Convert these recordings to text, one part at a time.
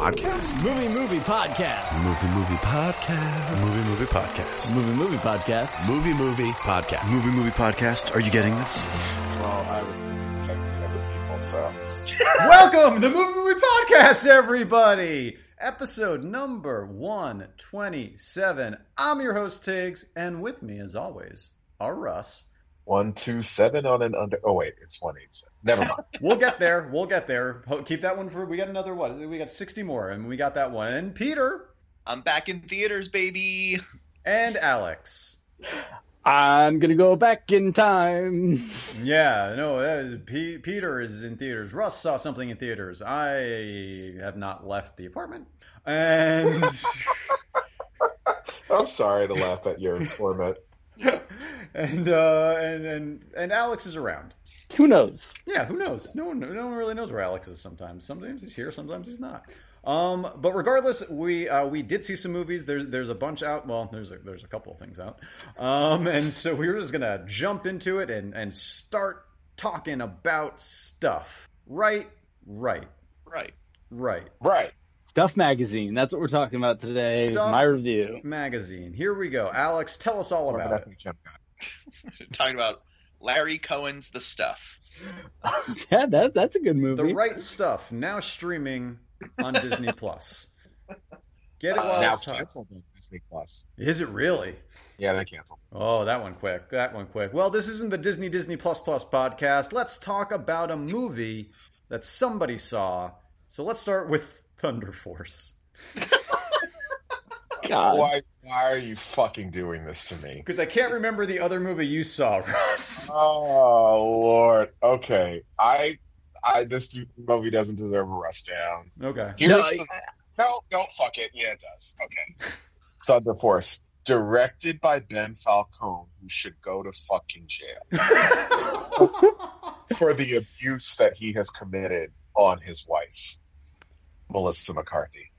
podcast? Movie Movie Podcast. Movie movie podcast. Movie movie podcast. Movie Movie Podcast. Movie movie podcast. Movie movie podcast. Are you getting this? Well, I was texting other people, so. Welcome to Movie Movie Podcast, everybody. Episode number 127. I'm your host, Tiggs, and with me, as always, are Russ. One, two, seven on an under. Oh, wait, it's one, eight, seven. Never mind. We'll get there. We'll get there. Keep that one for. We got another what? We got 60 more, and we got that one. And Peter I'm back in theaters, baby. and Alex. I'm gonna go back in time. Yeah, no, uh, P- Peter is in theaters. Russ saw something in theaters. I have not left the apartment. And. I'm sorry to laugh at your torment. and uh, and and and Alex is around. Who knows? Yeah, who knows? No one, no one really knows where Alex is. Sometimes, sometimes he's here, sometimes he's not. Um, but regardless, we uh, we did see some movies. There's there's a bunch out. Well, there's a, there's a couple of things out. Um, and so we were just gonna jump into it and and start talking about stuff. Right, right, Right. right. Right. Stuff magazine. That's what we're talking about today. Stuff- My review. Magazine. Here we go. Alex, tell us all about it. Talking about Larry Cohen's The Stuff. yeah, that, that's a good movie. The right stuff now streaming on Disney Plus. Get it Uh, while now it's hot. canceled on Disney Plus. Is it really? Yeah, they canceled. Oh, that one quick. That one quick. Well, this isn't the Disney Disney Plus Plus podcast. Let's talk about a movie that somebody saw. So let's start with Thunder Force. God. Why? Why are you fucking doing this to me? Because I can't remember the other movie you saw, Russ. Oh Lord. Okay. I. I. This movie doesn't deserve a rust down. Okay. Here's No, the, no, no, fuck it. Yeah, it does. Okay. Thunder Force, directed by Ben Falcone, who should go to fucking jail for the abuse that he has committed on his wife, Melissa McCarthy.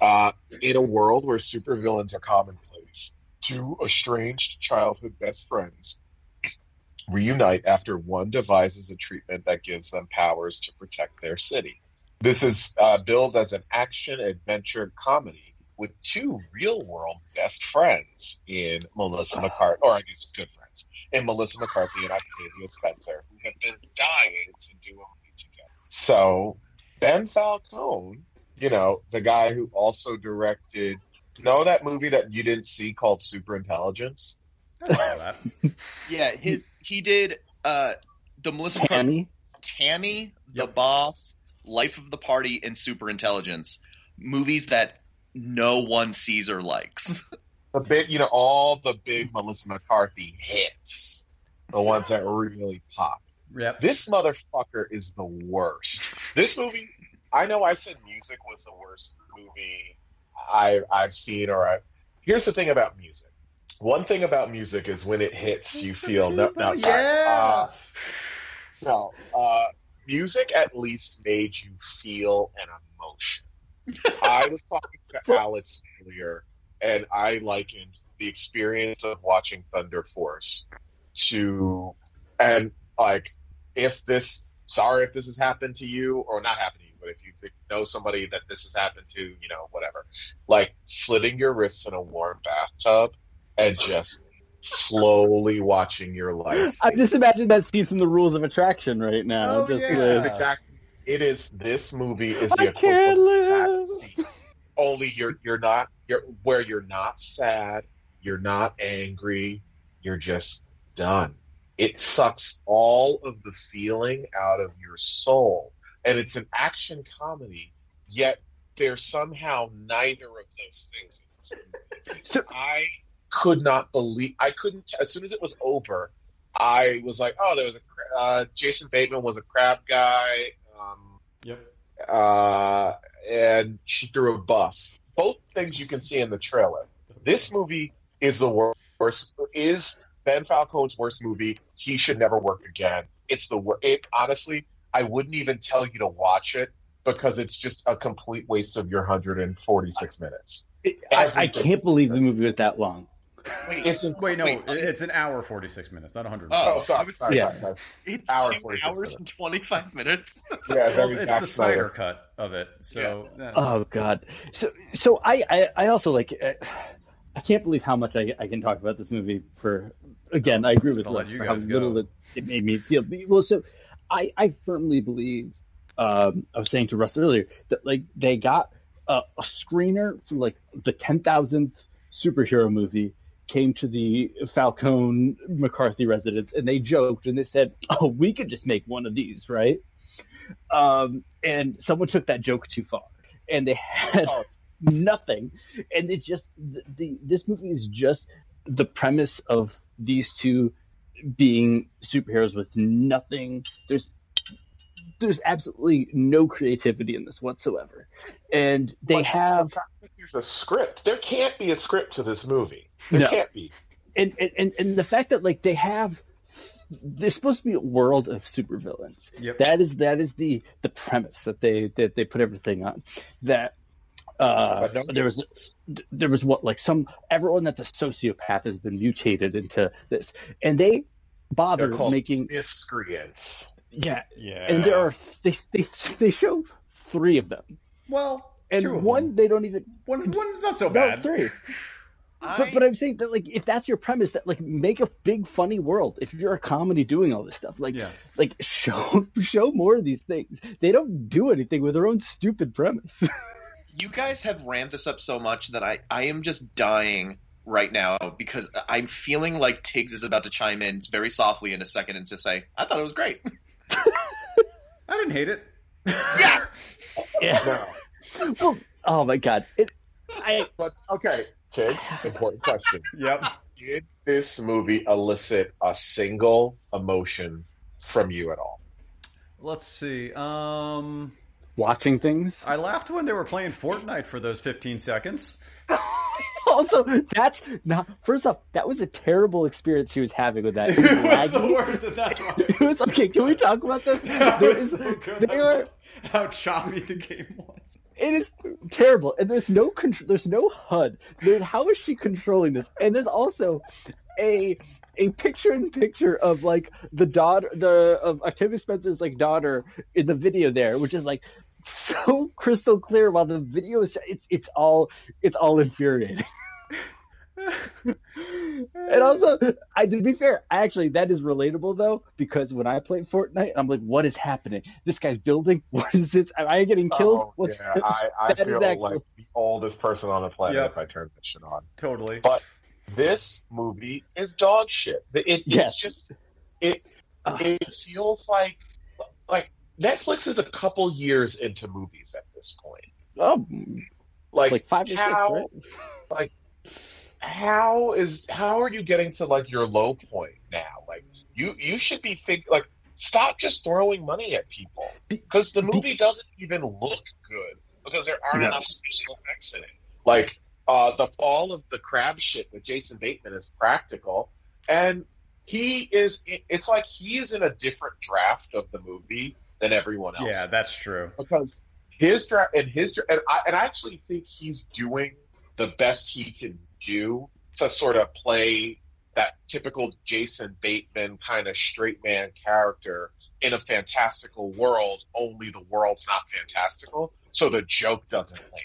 Uh, in a world where supervillains are commonplace, two estranged childhood best friends reunite after one devises a treatment that gives them powers to protect their city. This is uh, billed as an action adventure comedy with two real world best friends in Melissa McCarthy, or I guess good friends, in Melissa McCarthy and Octavia Spencer, who have been dying to do a movie together. So Ben Falcone, you know, the guy who also directed, know that movie that you didn't see called Super Intelligence? I saw that. Yeah, his he did uh the Melissa McCarthy Tammy. Tammy, The Boss, Life of the Party, and Super Intelligence. Movies that no one sees or likes. The big, you know, all the big Melissa McCarthy hits, the ones that really pop. Yep. This motherfucker is the worst. This movie, I know I said music was the worst movie I, I've seen, or I. Here's the thing about music. One thing about music is when it hits, you feel no, no, yeah. Uh, no. Uh, music at least made you feel an emotion. I was talking to Alex earlier, and I likened the experience of watching Thunder Force to, and like, if this, sorry if this has happened to you, or not happened to you, but if you know somebody that this has happened to, you know, whatever, like slitting your wrists in a warm bathtub and just slowly watching your life. I just imagine that scene from the Rules of Attraction right now. Oh, just yeah. with- exactly. It is. This movie is I the can't equivalent of that scene. Only you're you're not you're where you're not sad, you're not angry, you're just done. It sucks all of the feeling out of your soul, and it's an action comedy. Yet there's somehow neither of those things. in this movie. So- I could not believe. I couldn't. As soon as it was over, I was like, "Oh, there was a cra- uh, Jason Bateman was a crab guy." Um, Yep. uh, and she threw a bus. Both things you can see in the trailer. This movie is the wor- worst. Is Ben Falcone's worst movie? He should never work again. It's the worst. It honestly, I wouldn't even tell you to watch it because it's just a complete waste of your 146 minutes. I, I can't believe the movie was that long. Wait, It's in, Wait, no, Wait, it's an hour forty six minutes, not hundred. Oh, sorry, sorry, yeah. sorry, sorry. it's hour two 46 hours minutes. and 25 minutes. Yeah, well, very it's Zack the Snyder Snyder. cut of it. So yeah. Oh God. So so I I, I also like. uh, I can't believe how much I, I can talk about this movie for. Again, I agree with gonna let Russ you for how guys little it, it made me feel. Well, so I I firmly believe. Um, I was saying to Russ earlier that like they got a, a screener for like the ten thousandth superhero movie came to the Falcone McCarthy residence and they joked and they said, "Oh, we could just make one of these, right?" Um, and someone took that joke too far, and they had Oh. nothing. And it's just the, the this movie is just the premise of these two being superheroes with nothing. There's there's absolutely no creativity in this whatsoever, and they But have the fact that There's a script. There can't be a script to this movie. There No. can't be. and, and and and the fact that like they have there's supposed to be a world of supervillains. Yep. That is that is the the premise that they that they put everything on. That uh, no- there was there was what like some everyone that's a sociopath has been mutated into this, and they bother They're called making Miscreants. yeah, yeah. and there are they they they show three of them, well, and two of one them. they don't even one one's not so no bad. three. I, But, but I'm saying that like if that's your premise, that like make a big funny world. If you're a comedy doing all this stuff, like Yeah. like show show more of these things. They don't do anything with their own stupid premise. you guys have ramped this up so much that I, I am just dying right now because I'm feeling like Tiggs is about to chime in very softly in a second and to say, I thought it was great. I didn't hate it. Yeah! yeah. No. Well, oh my god. It, I But okay, Tiggs, important question. Yep. Did this movie elicit a single emotion from you at all? Let's see. Um, watching things. I laughed when they were playing Fortnite for those 15 seconds. Also, that's not. First off, that was a terrible experience she was having with that. It was the worst, and that's why It was okay. Can we talk about this? That There was is- so good. they are- how choppy the game was. It is terrible, and there's no control. There's no HUD. There's, how is she controlling this? And there's also a a picture in picture of like the daughter, the of Octavia Spencer's like daughter in the video there, which is like so crystal clear. While the video is, it's it's all it's all infuriating. And also, I to be fair, actually that is relatable though because when I play Fortnite, I'm like, what is happening? This guy's building. What is this? Am I getting killed? Oh, What's yeah, I, I feel actually- like the oldest person on the planet Yep. if I turn this shit on. Totally. But this movie is dog shit. It, it- Yes. It's just it. Ah. It feels like like Netflix is a couple years into movies at this point. oh, Like, like five or six, how right? how is how are you getting to like your low point now? Like you you should be fig- like stop just throwing money at people because the movie doesn't even look good because there aren't No. enough special effects in it. Like uh, the fall of the crab shit with Jason Bateman is practical, and he is. It's like he is in a different draft of the movie than everyone else yeah, that's true. because his draft and his dra- and I and I actually think he's doing the best he can do to sort of play that typical Jason Bateman kind of straight man character in a fantastical world. Only the world's not fantastical, so the joke doesn't land.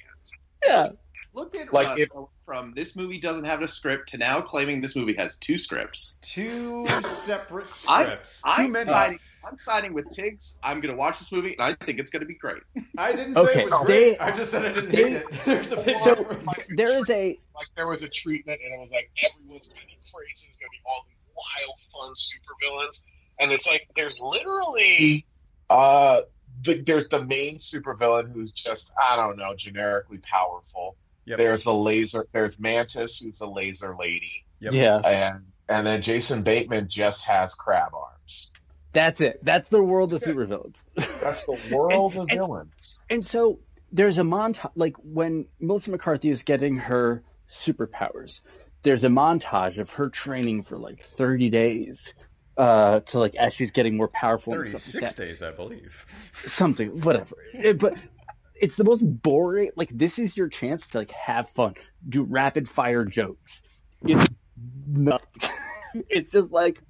Yeah, Look at Like uh, if- from this movie doesn't have a script to now claiming this movie has two scripts. Two separate I- scripts. Too I'm many. Siding, I'm siding with Tiggs. I'm going to watch this movie, and I think it's going to be great. I didn't say Okay, it was they- great. I just said I didn't they- hate it. There's a big So, difference. there is a Like there was a treatment, and it was like everyone's going to be crazy. There's going to be all these wild, fun supervillains, and it's like there's literally uh the, there's the main supervillain who's just I don't know generically powerful. Yep. There's the laser. There's Mantis, who's the laser lady, Yep. yeah. and and then Jason Bateman just has crab arms. That's it. That's the world of supervillains. That's the world And- of and- villains. And so there's a montage, like when Melissa McCarthy is getting her superpowers, there's a montage of her training for like 30 days uh, to like as she's getting more powerful. and stuff like Thirty-six days, I believe. Something, whatever. It- but it's the most boring. Like this is your chance to like have fun, do rapid fire jokes. It's nothing. it's just like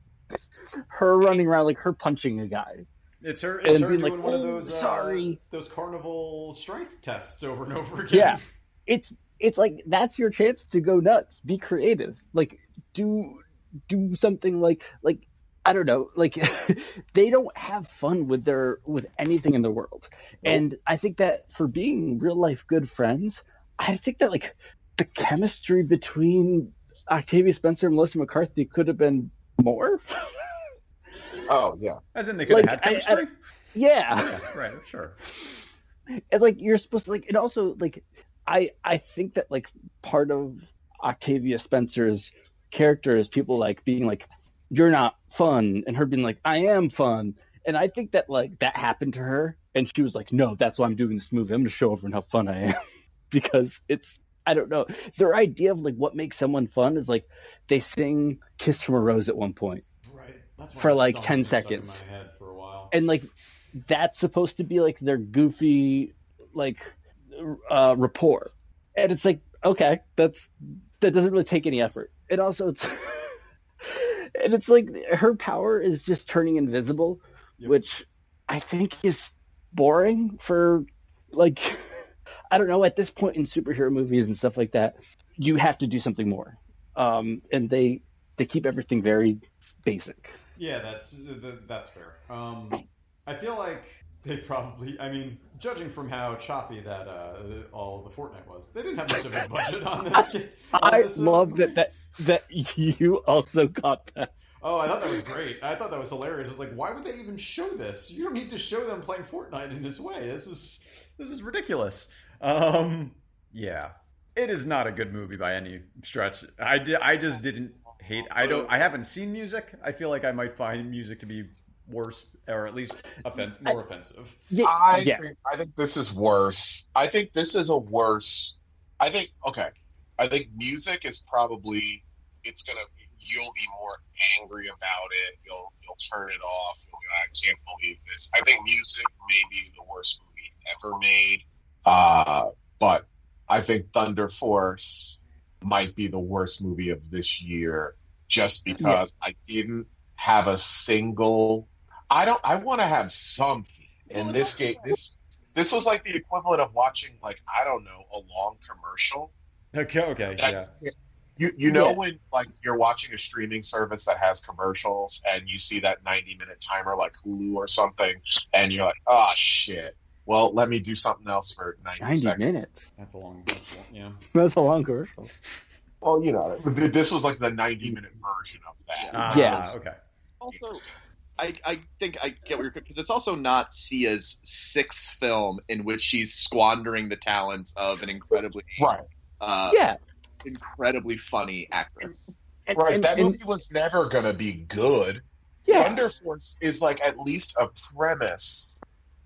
her running around like her punching a guy. It's her. It's And her doing like, one of "Oh, those uh, sorry." those carnival strength tests over and over again. Yeah. It's it's like that's your chance to go nuts. Be creative. Like do do something like like I don't know, like they don't have fun with their with anything in the world. And I think that for being real life good friends, I think that like the chemistry between Octavia Spencer and Melissa McCarthy could have been more. Oh yeah. As in, they could Like, have had chemistry. yeah. yeah, right. Sure. and like you're supposed to like and also like i i think that like part of octavia spencer's character is people like being like you're not fun and her being like i am fun and i think that like that happened to her and she was like no that's why i'm doing this movie i'm gonna show everyone how fun i am because it's i don't know their idea of like what makes someone fun is like they sing kiss from a rose at one point Right. That's why For, like, 10 was stuck in seconds. for a while. and like that's supposed to be like their goofy like uh rapport and it's like okay that's that doesn't really take any effort and also it's and it's like her power is just turning invisible Yep. which i think is boring for like i don't know at this point in superhero movies and stuff like that you have to do something more um and they they keep everything very basic Yeah, that's that's fair. Um, I feel like they probably. I mean, judging from how choppy that uh, all the Fortnite was, they didn't have much of a budget on this. on I this, uh, love that that that you also got that. Oh, I thought that was great. I thought that was hilarious. I was like, why would they even show this? You don't need to show them playing Fortnite in this way. This is this is ridiculous. Um, yeah, it is not a good movie by any stretch. I di- I just didn't hate. I don't. I haven't seen music. I feel like I might find music to be worse or at least offense more offensive. Yeah, I yeah. think I think this is worse. I think this is a worse. I think okay. I think music is probably it's gonna. You'll be more angry about it. You'll you'll turn it off. You'll be, I can't believe this. I think music may be the worst movie ever made. Uh, but I think Thunder Force might be the worst movie of this year, just because I didn't have a single. I don't. I want to have something. And Well, this game, this this was like the equivalent of watching, like I don't know, a long commercial. Okay, okay, yeah. You you know Yeah. when like you're watching a streaming service that has commercials and you see that 90 minute timer like Hulu or something, and you're like, oh shit. Well, let me do something else for 90, 90 seconds. minutes. That's a long. That's a long yeah. That's a long commercial. Well, you know, this was like the 90 minute version of that. Ah, Yeah. Okay. Also, I, I think I get what you're because it's also not Sia's sixth film in which she's squandering the talents of an incredibly Right, uh, yeah. incredibly funny actress. And, right. and- that and- movie was never gonna be good. yeah. Thunder Force is like at least a premise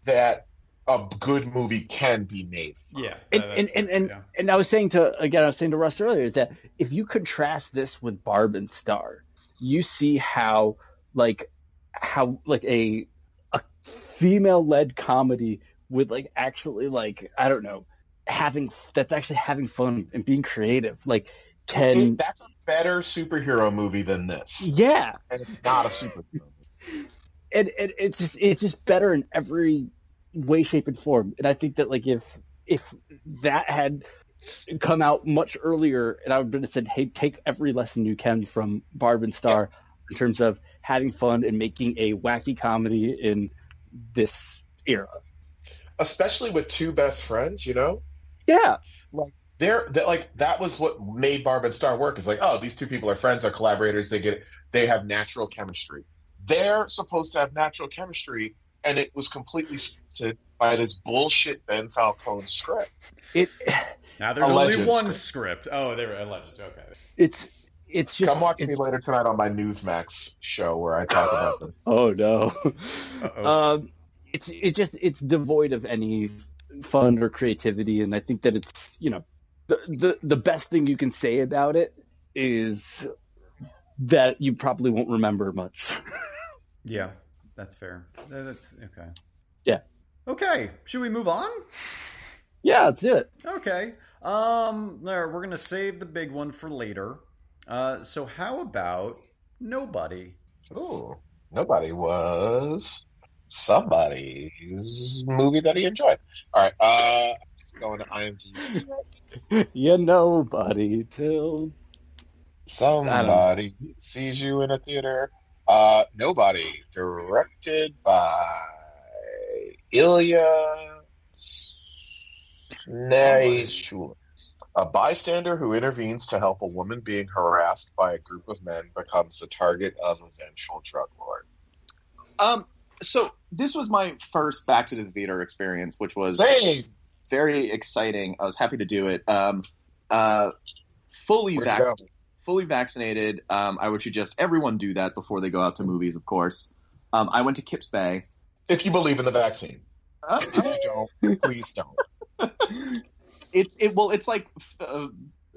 that a good movie can be made. from. Yeah. And, that- and, and, and, yeah. and I was saying to again, I was saying to Russ earlier that if you contrast this with Barb and Star, you see how like how like a a female led comedy with like actually like I don't know having that's actually having fun and being creative like can It- that's a better superhero movie than this, yeah and it's not a superhero. movie. and, and it's just it's just better in every way shape and form and i think that like if if that had come out much earlier and i would have said hey take every lesson you can from barb and star in terms of having fun and making a wacky comedy in this era Especially with two best friends, you know. yeah Like They're that like that was what made Barb and Star work. Is like, oh, these two people are friends, are collaborators. They get they have natural chemistry. They're supposed to have natural chemistry, and it was completely stunted by this bullshit Ben Falcone script. it Now there's Alleged only one script. script. Oh, they were alleged. Okay. it's it's just Come watch me later tonight on my Newsmax show where I talk about this. oh no Uh-oh. um, it's it just it's devoid of any fun or creativity, and I think that it's you know the the the best thing you can say about it is that you probably won't remember much. yeah, that's fair. That's okay. Yeah. Okay. Should we move on? yeah, that's it. Okay. Um, there, we're gonna save the big one for later. Uh, so how about nobody? Ooh, nobody was somebody's movie that he enjoyed. All right, uh, let's go into IMDb. you nobody till Somebody sees you in a theater. Uh, nobody. Directed by Ilya Naishuller. A bystander who intervenes to help a woman being harassed by a group of men becomes the target of a vengeful drug lord. Um, so this was my first back to the theater experience, which was Same. very exciting. I was happy to do it. Um, uh, fully Where'd you vac- go? Fully vaccinated. Um, I would suggest everyone do that before they go out to movies. Of course, um, I went to Kips Bay. If you believe in the vaccine. Uh, If you don't, please don't. it's it well, it's like uh,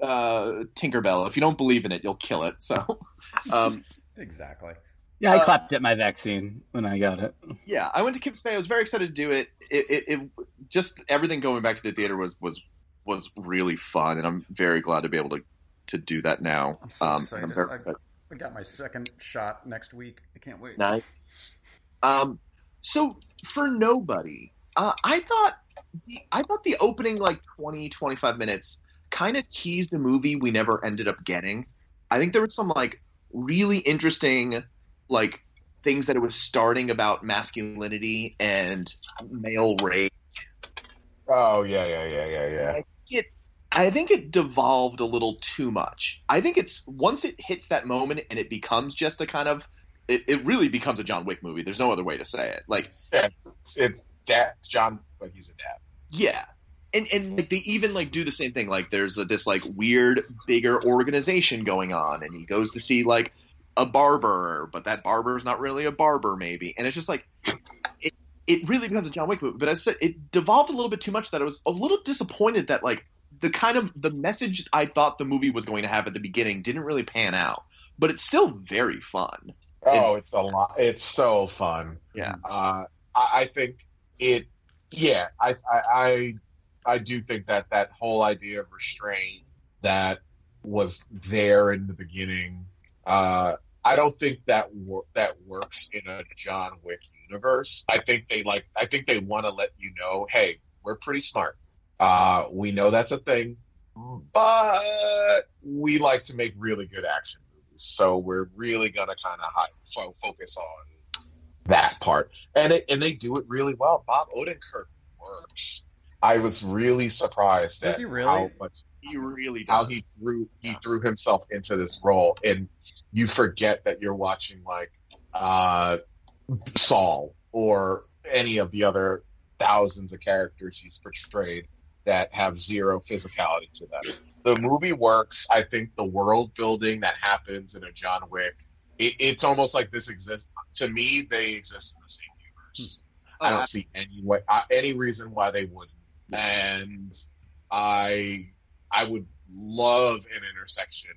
uh, Tinkerbell. If you don't believe in it, you'll kill it. So, um, Exactly. Yeah, I Uh, clapped at my vaccine when I got it. yeah, I went to Kips Bay. I was very excited to do it. It, it, it just everything going back to the theater was was was really fun, and I'm very glad to be able to to do that now. I'm so um, excited. I'm very I- I got my second shot next week. I can't wait. Nice. Um, so for nobody, uh, I thought the, I thought the opening like 20, 25 minutes kind of teased a movie we never ended up getting. I think there was some like really interesting like things that it was starting about masculinity and male rape. Oh yeah, yeah, yeah, yeah, yeah. It I think it devolved a little too much. I think it's once it hits that moment and it becomes just a kind of it, it really becomes a John Wick movie. There's no other way to say it. Like It's, it's dad, John, but he's a dad. Yeah. And and like they even like do the same thing. Like there's a, this like weird bigger organization going on, and he goes to see like a barber, but that barber's not really a barber, maybe. And it's just like it it really becomes a John Wick movie. But I said it devolved a little bit too much that I was a little disappointed that like the kind of the message I thought the movie was going to have at the beginning didn't really pan out. But it's still very fun. Oh, it's a lot. It's so fun. Yeah. Uh, I, I think it. Yeah, I, I, I, I do think that that whole idea of restraint that was there in the beginning. Uh, I don't think that wor- that works in a John Wick universe. I think they like. I think they want to let you know, hey, we're pretty smart. Uh, we know that's a thing, but we like to make really good action movies. So we're really gonna kind of fo- focus on that part, and it, and they do it really well. Bob Odenkirk works. I was really surprised Does at he really? how much He really does. how he threw he threw himself into this role, and you forget that you're watching like uh, Saul or any of the other thousands of characters he's portrayed that have zero physicality to them. The movie works. I think the world building that happens in a John Wick, it, it's almost like this exists. To me, they exist in the same universe. I don't see any way, uh, any reason why they wouldn't. And I, I would love an intersection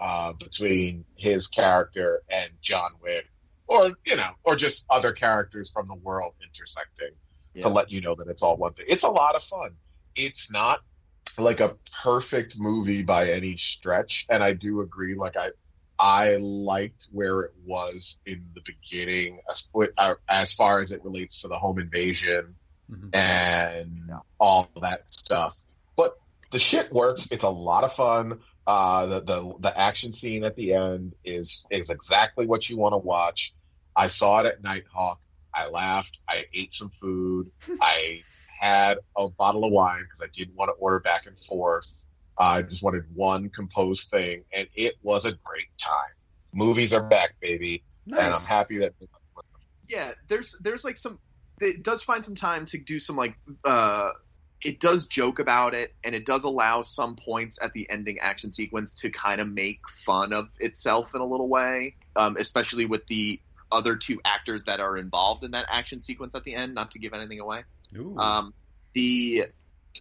uh, between his character and John Wick, or you know, or just other characters from the world intersecting Yeah. to let you know that it's all one thing. It's a lot of fun. It's not like a perfect movie by any stretch, and I do agree. Like I, I liked where it was in the beginning, as, uh, as far as it relates to the home invasion Mhm. and all that stuff. But the shit works. It's a lot of fun. Uh, the, the the action scene at the end is is exactly what you want to watch. I saw it at Nitehawk. I laughed. I ate some food. I had a bottle of wine because I didn't want to order back and forth. I just wanted one composed thing, and it was a great time. Movies are back, baby, and I'm happy that. yeah there's there's like some it does find some time to do some like uh it does joke about it and it does allow some points at the ending action sequence to kind of make fun of itself in a little way um, especially with the other two actors that are involved in that action sequence at the end not to give anything away Ooh. um, the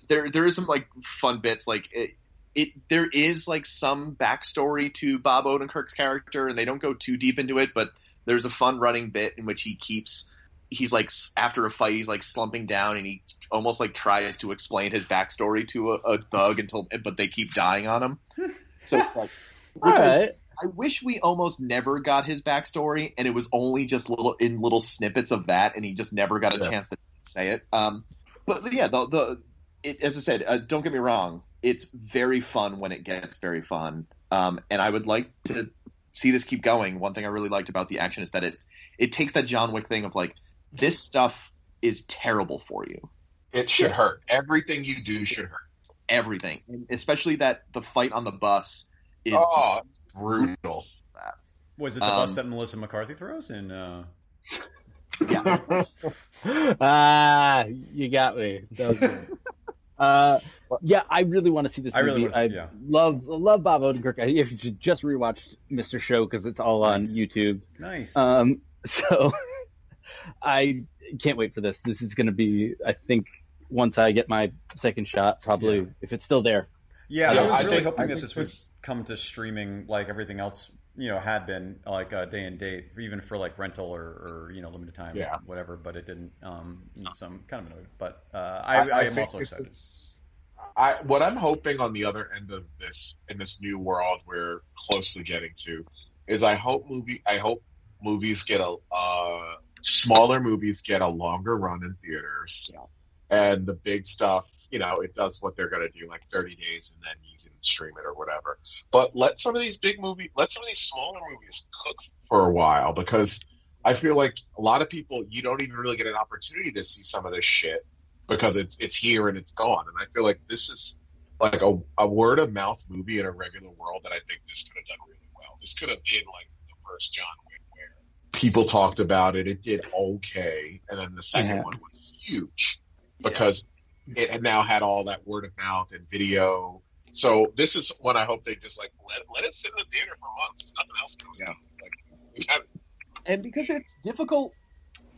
there there is some like fun bits like it, it there is like some backstory to Bob Odenkirk's character and they don't go too deep into it but there's a fun running bit in which he keeps he's like after a fight he's like slumping down and he almost like tries to explain his backstory to a, a thug until but they keep dying on him so like All Which I- I wish we almost never got his backstory, and it was only just little in little snippets of that, and he just never got a Yeah. chance to say it. Um, but yeah, the the it, as I said, uh, don't get me wrong, it's very fun when it gets very fun, um, and I would like to see this keep going. One thing I really liked about the action is that it it takes that John Wick thing of like this stuff is terrible for you, It should hurt. Everything you do should hurt. everything, and especially that the fight on the bus is Oh, brutal. Was it the bus Um, that Melissa McCarthy throws in? Uh... yeah. ah, you got me. That was good. uh, yeah, I really want to see this I really movie. wanna see- I yeah. love love Bob Odenkirk. I actually ju- just rewatched Mr. Show because it's all on YouTube. Nice. Um, so I can't wait for this. This is going to be, I think, once I get my second shot, probably Yeah. if it's still there. yeah, Yeah, I was I really think- hoping I that think this would this- come to streaming like everything else, you know, had been like a day and date, even for like rental or, or you know limited time, Yeah. whatever. But it didn't. Um, so I'm kind of annoyed. But uh, I, I, am also excited. I what I'm hoping on the other end of this in this new world we're closely getting to is I hope movie I hope movies get a uh, smaller movies get a longer run in theaters, Yeah. and the big stuff you know it does what they're gonna do like 30 days and then you can stream it or whatever. But let some of these big movie let some of these smaller movies cook for a while because I feel like a lot of people you don't even really get an opportunity to see some of this shit because it's it's here and it's gone. And I feel like this is like a, a word of mouth movie in a regular world that I think this could have done really well. This could have been like the first John Wick where people talked about it, it did okay, and then the second Yeah. one was huge because it had now had all that word of mouth and video. So this is when I hope they just like let let it sit in the theater for months. Nothing else comes Yeah. out. Like we and because it's difficult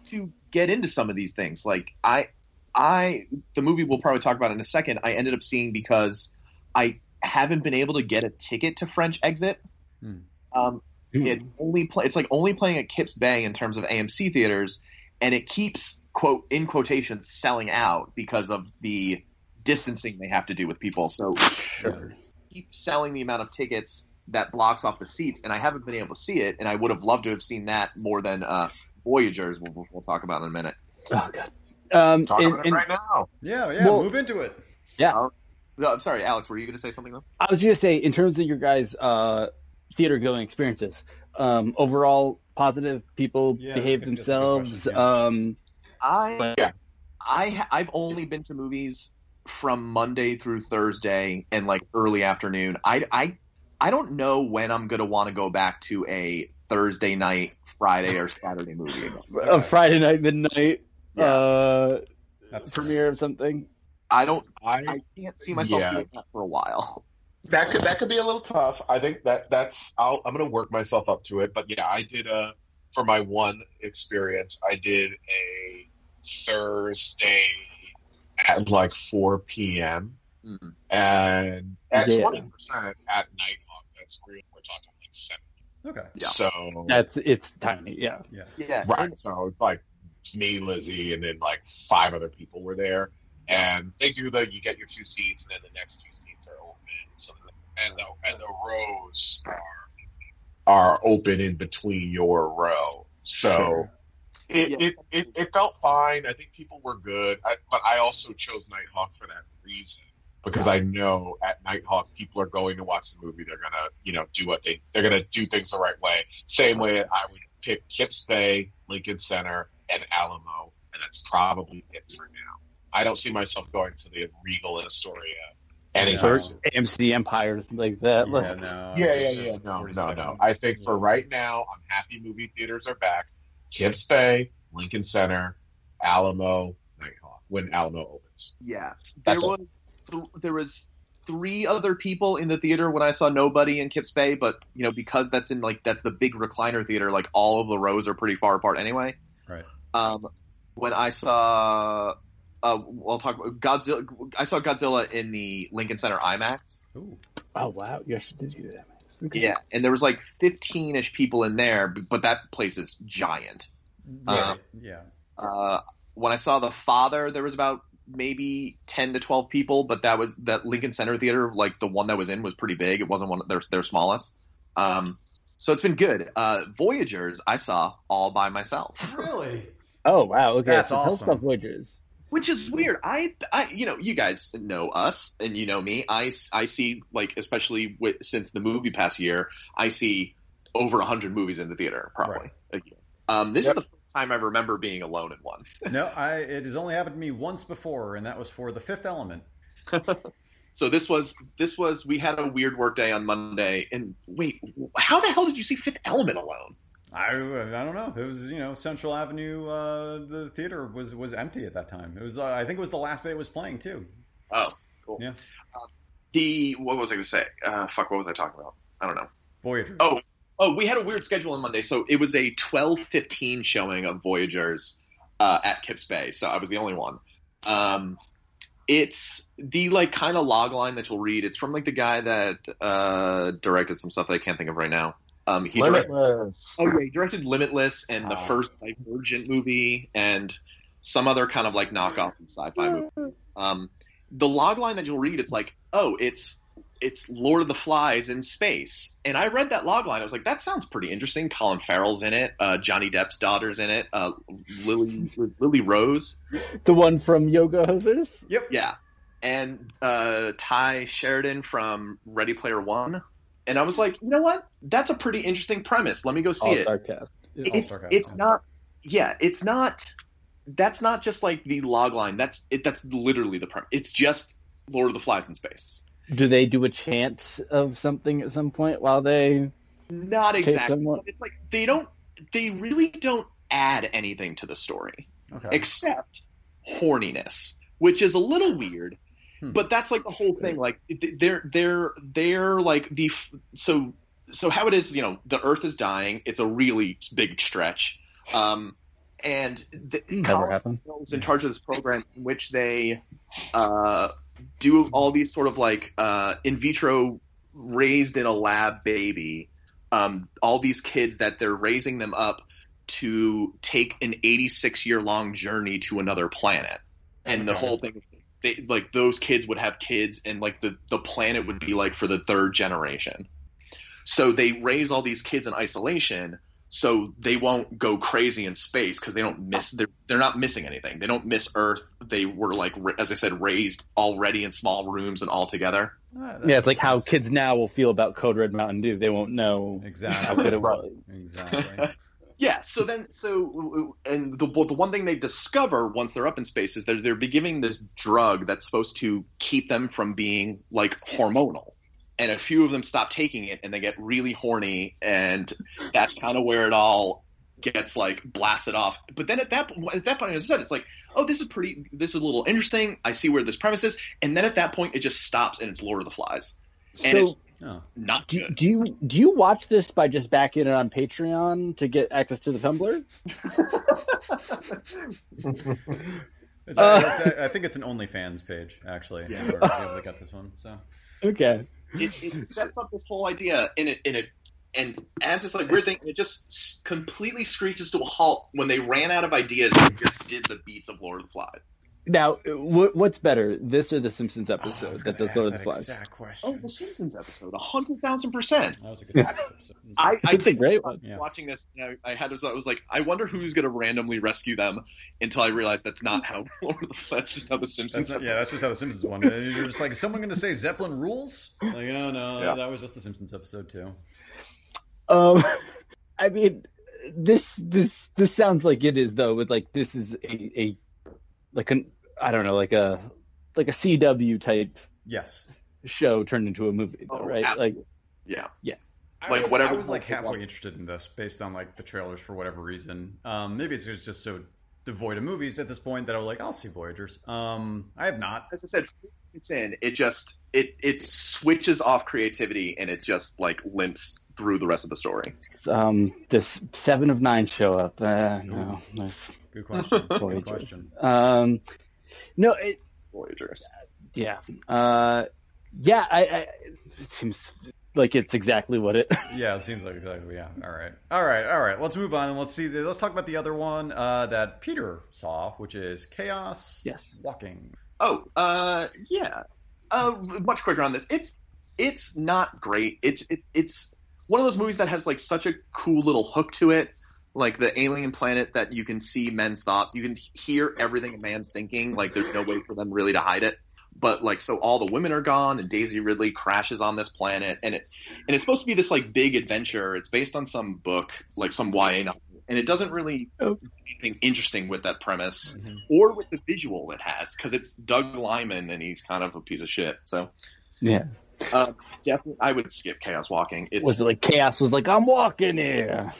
to get into some of these things like i i the movie we'll probably talk about in a second i ended up seeing because i haven't been able to get a ticket to french exit Hmm. um it only play it's like only playing at kips bay in terms of amc theaters and it keeps quote in quotations selling out because of the distancing they have to do with people so sure. keep selling the amount of tickets that blocks off the seats, and I haven't been able to see it. And I would have loved to have seen that more than uh, Voyagers. We'll, we'll- we'll talk about in a minute. Oh god. Um, talk and- about it right now. Yeah, yeah. Well- move into it. Yeah. No, I'm sorry, Alex. Were you going to say something though? I was going to say, in terms of your guys' uh, theater going experiences, um, overall positive. People Yeah, behave good- that's a good themselves. question, yeah. Um, I Yeah. I I've only been to movies from Monday through Thursday and like early afternoon. I I I don't know when I'm going to want to go back to a Thursday night, Friday, or Saturday movie again. A Friday night, midnight Yeah. uh, That's a premiere of something. I don't. I I can't see myself Yeah. doing that for a while. that could that could be a little tough. I think that that's I'll, I'm going to work myself up to it. But yeah, I did a for my one experience. I did a Thursday at like 4 p.m. Mhm. and at Yeah. 20 percent at Nitehawk. That's real. We're talking like seven. okay. Yeah. So That's it's tiny. Yeah. Yeah. Yeah, right. So it's like me, Lizzie, and then like five other people were there. And they do the you get your two seats, and then the next two seats are open. So the, and the and the rows are are open in between your row. So Sure. It, Yeah. it, it it felt fine. I think people were good, I, but I also chose Nitehawk for that reason because I know at Nitehawk people are going to watch the movie. They're gonna you know do what they they're gonna do things the right way. Same way I would pick Kips Bay, Lincoln Center, and Alamo, and that's probably it for now. I don't see myself going to the Regal in Astoria anytime No. soon. AMC Empire or something like that. Yeah, Like, no. Yeah, yeah, yeah. No, no, no. I think for right now, I'm happy movie theaters are back. Kips Bay, Lincoln Center, Alamo, Nitehawk when Alamo opens. Yeah, there That's it. was th- there was three other people in the theater when I saw nobody in Kips Bay, but you know because that's in like that's the big recliner theater, like all of the rows are pretty far apart anyway. Right. Um, when I saw, uh, we'll talk about Godzilla. I saw Godzilla in the Lincoln Center IMAX. Ooh. oh wow, you actually did do that. Okay. Yeah, and there was like fifteen ish people in there, but that place is giant. Yeah. Uh, yeah. Uh, when I saw the father, there was about maybe ten to twelve people, but that was that Lincoln Center Theater, like the one that was in, was pretty big. It wasn't one of their their smallest. Um, so it's been good. Uh, Voyagers, I saw all by myself, Really? Oh wow, okay. That's so tell us awesome. about Voyagers. Which is weird. I, I, you know, you guys know us, and you know me. I, I see like, especially with, since the movie past year, I see over hundred movies in the theater probably year. Um, this Yep. is the first time I remember being alone in one. No, I. It has only happened to me once before, and that was for The Fifth Element. So this was this was we had a weird work day on Monday, and wait, how the hell did you see Fifth Element alone? I, I don't know. It was you know Central Avenue. Uh, the theater was was empty at that time. It was. Uh, I think it was the last day it was playing too. Oh, cool. Yeah. Um, the what was I going to say? Uh, fuck, what was I talking about? I don't know. Voyagers. Oh, oh, we had a weird schedule on Monday, so it was a twelve fifteen showing of Voyagers uh, at Kips Bay. So I was the only one. Um, it's the like kind of log line that you'll read. It's from like the guy that uh, directed some stuff that I can't think of right now. Um, he directed, Limitless. oh yeah, he directed Limitless and the Oh. first Divergent movie and some other kind of like knockoff sci-fi movie. Um, the log line that you'll read, it's like, oh, it's it's Lord of the Flies in space. And I read that log line. I was like, that sounds pretty interesting. Colin Farrell's in it. Uh, Johnny Depp's daughter's in it. Uh, Lily Lily Rose. The one from Yoga Hosers? Yep. Yeah. And uh, Tye Sheridan from Ready Player One. And I was like, you know what? That's a pretty interesting premise. Let me go see All it. Star cast. Yeah. It's it's not. Yeah, it's not. That's not just like the log line. That's it. That's literally the premise. It's just Lord of the Flies in space. Do they do a chant of something at some point while they? Not exactly. someone- It's like they don't. They really don't add anything to the story Okay. except horniness, which is a little weird. Hmm. But that's like the whole thing. Like they're they're they're like the f- so so how it is. You know, the Earth is dying. It's a really big stretch. Um, and the, Never happened. was in charge of this program in which they uh, do all these sort of like uh, in vitro raised in a lab baby um, all these kids that they're raising them up to take an 86 year long journey to another planet and the whole thing they, like those kids would have kids and like the, the planet would be like for the third generation. So they raise all these kids in isolation so they won't go crazy in space because they don't miss they're, they're not missing anything. They don't miss earth. They were like as i said raised already in small rooms and all together. Ah, Yeah, it's like makes how kids now will feel about Code Red Mountain Dew. They won't know Exactly. how good it was. Exactly. Yeah so then so and the, the one thing they discover once they're up in space is that they're be giving this drug that's supposed to keep them from being like hormonal. And a few of them stop taking it and they get really horny and that's kind of where it all gets like blasted off. But then at that at that point as i said it's like oh this is pretty this is a little interesting. I see where this premise is. And then at that point it just stops and it's lord of the flies. And So, Oh. not do, good do you do you watch this by just backing it on Patreon to get access to the Tumblr? It's, Uh, it's- I think it's an OnlyFans page, actually. Yeah. Where we able to this one. So Okay. it, it sets up this whole idea in it in it and adds this like weird thing it just completely screeches to a halt when they ran out of ideas and just did the beats of lord of the flies Now, what, what's better, this or the Simpsons Oh, episode was that gonna does ask Lord of that the Flies? exact oh the simpsons episode 100000 percent That was a good episode. I, I It's a great one. Watching this you know, i had this i was like i wonder who's going to randomly rescue them until i realized that's not how the flies that's just how the simpsons That's not, yeah, that's just how the Simpsons one. You're just like, is someone going to say Zeppelin rules? Like, oh no, Yeah. that was just the Simpsons episode too. Um, I mean, this this this sounds like it is though. With like this is a, a like an I don't know like a like a CW type Yes, show turned into a movie, though, Oh, right? absolutely. Like yeah I Like, was, whatever- I was like halfway interested in this based on like the trailers for whatever reason. Um, maybe it's just just so devoid of movies at this point that I was like, I'll see Voyagers. Um, I have not. as i said it's in it just it it switches off creativity and it just like limps through the rest of the story um, does seven of nine show up? Uh, no. Good question. Good question. Um, no. It, voyagers yeah. Uh, yeah. I, I. It seems like it's exactly what it. Yeah, it seems like exactly. Yeah. All right. All right. All right. Let's move on and let's see. Let's talk about the other one uh, that Peter saw, which is Chaos Yes. Walking. Oh, uh, yeah. Uh, much quicker on this. It's it's not great. It's it, it's one of those movies that has like such a cool little hook to it. Like the alien planet that you can see men's thoughts, you can hear everything a man's thinking. Like there's no way for them really to hide it. But like, so all the women are gone, and Daisy Ridley crashes on this planet, and it and it's supposed to be this like big adventure. It's based on some book, like some YA novel, and it doesn't really Oh. do anything interesting with that premise Mhm. or with the visual it has because it's Doug Liman and he's kind of a piece of shit. So Yeah. uh, definitely, I would skip Chaos Walking. It's Was it like chaos was like, I'm walking here.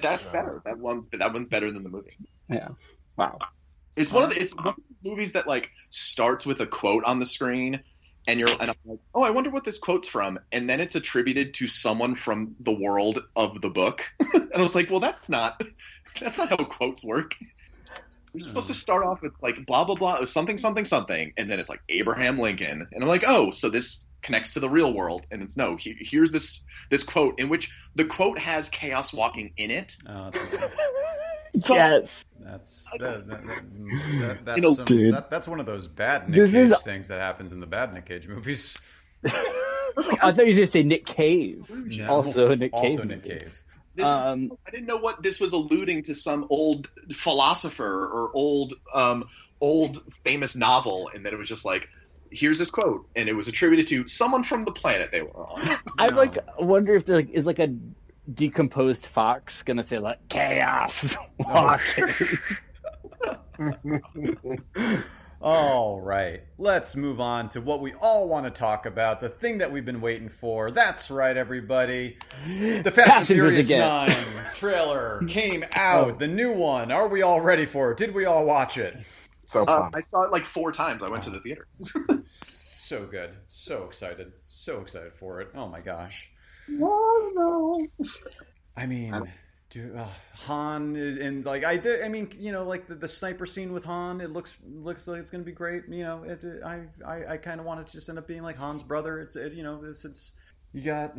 That's better. That one's that one's better than the movie. Yeah. Wow. It's one of the it's one of the movies that like starts with a quote on the screen, and you're and I'm like, oh, I wonder what this quote's from, and then it's attributed to someone from the world of the book, and I was like, well, that's not that's not how quotes work. You're supposed to hmm. start off with like blah blah blah, something something something, and then it's like Abraham Lincoln, and I'm like, oh, so this connects to the real world, and it's no. He, here's this this quote in which the quote has chaos walking in it. Oh, that's- Yes. That's that, that, that, that's, You know, some- that's one of those bad Nick This Cage is- things that happens in the bad Nick Cage movies. I thought you were going to say Nick Cave. No. Also Nick also Cave. Nick Cave. This is Um, I didn't know what this was alluding to some old philosopher or old um, old famous novel, and that it was just like, here's this quote, and it was attributed to someone from the planet they were on. I No. like wonder if there like, is like a decomposed fox gonna say like chaos walking. All right, let's move on to what we all want to talk about, the thing that we've been waiting for. That's right, everybody. The Fast and Passengers Furious again. 9 trailer came out, the new one. Are we all ready for it? Did we all watch it? So Uh. I saw it like four times. I went to the theater. So good. So excited. So excited for it. Oh my gosh. I mean, I don't- dude, uh, Han is and like I did. I mean, you know, like the, the sniper scene with Han. It looks looks like it's gonna be great. You know, it, it- I I, I kind of want it to just end up being like Han's brother. It's it, you know, it's it's you got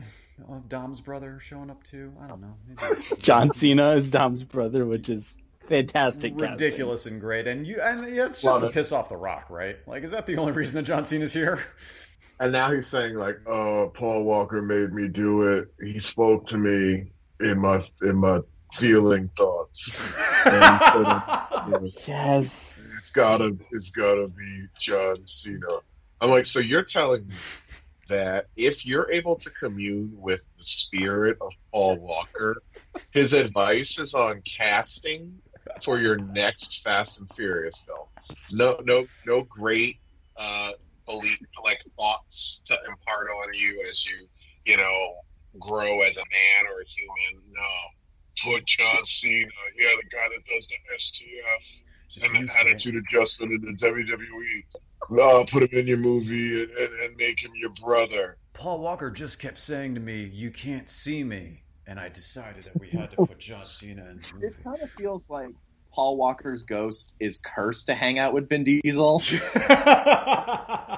uh, Dom's brother showing up too. I don't know. Maybe- John Cena is Dom's brother, which is fantastic. casting. ridiculous and great. And you and yeah, it's just Love to it. piss off the Rock, right? Like, is that the only reason that John Cena's here? And now he's saying like, "Oh, Paul Walker made me do it. He spoke to me in my in my feeling thoughts. And he said, you know, Yes. it's gotta it's gotta be John Cena." I'm like, so you're telling me that if you're able to commune with the spirit of Paul Walker, his advice is on casting for your next Fast and Furious film. No, no, no great uh, belief, like thoughts to impart on you as you, you know, grow as a man or a human. No, put John Cena, yeah, the guy that does the STF Just and the attitude adjustment in the WWE. No, put him in your movie and, and, and make him your brother. Paul Walker just kept saying to me, "You can't see me," and I decided that we had to put John Cena in the This movie. kind of feels like Paul Walker's ghost is cursed to hang out with Vin Diesel,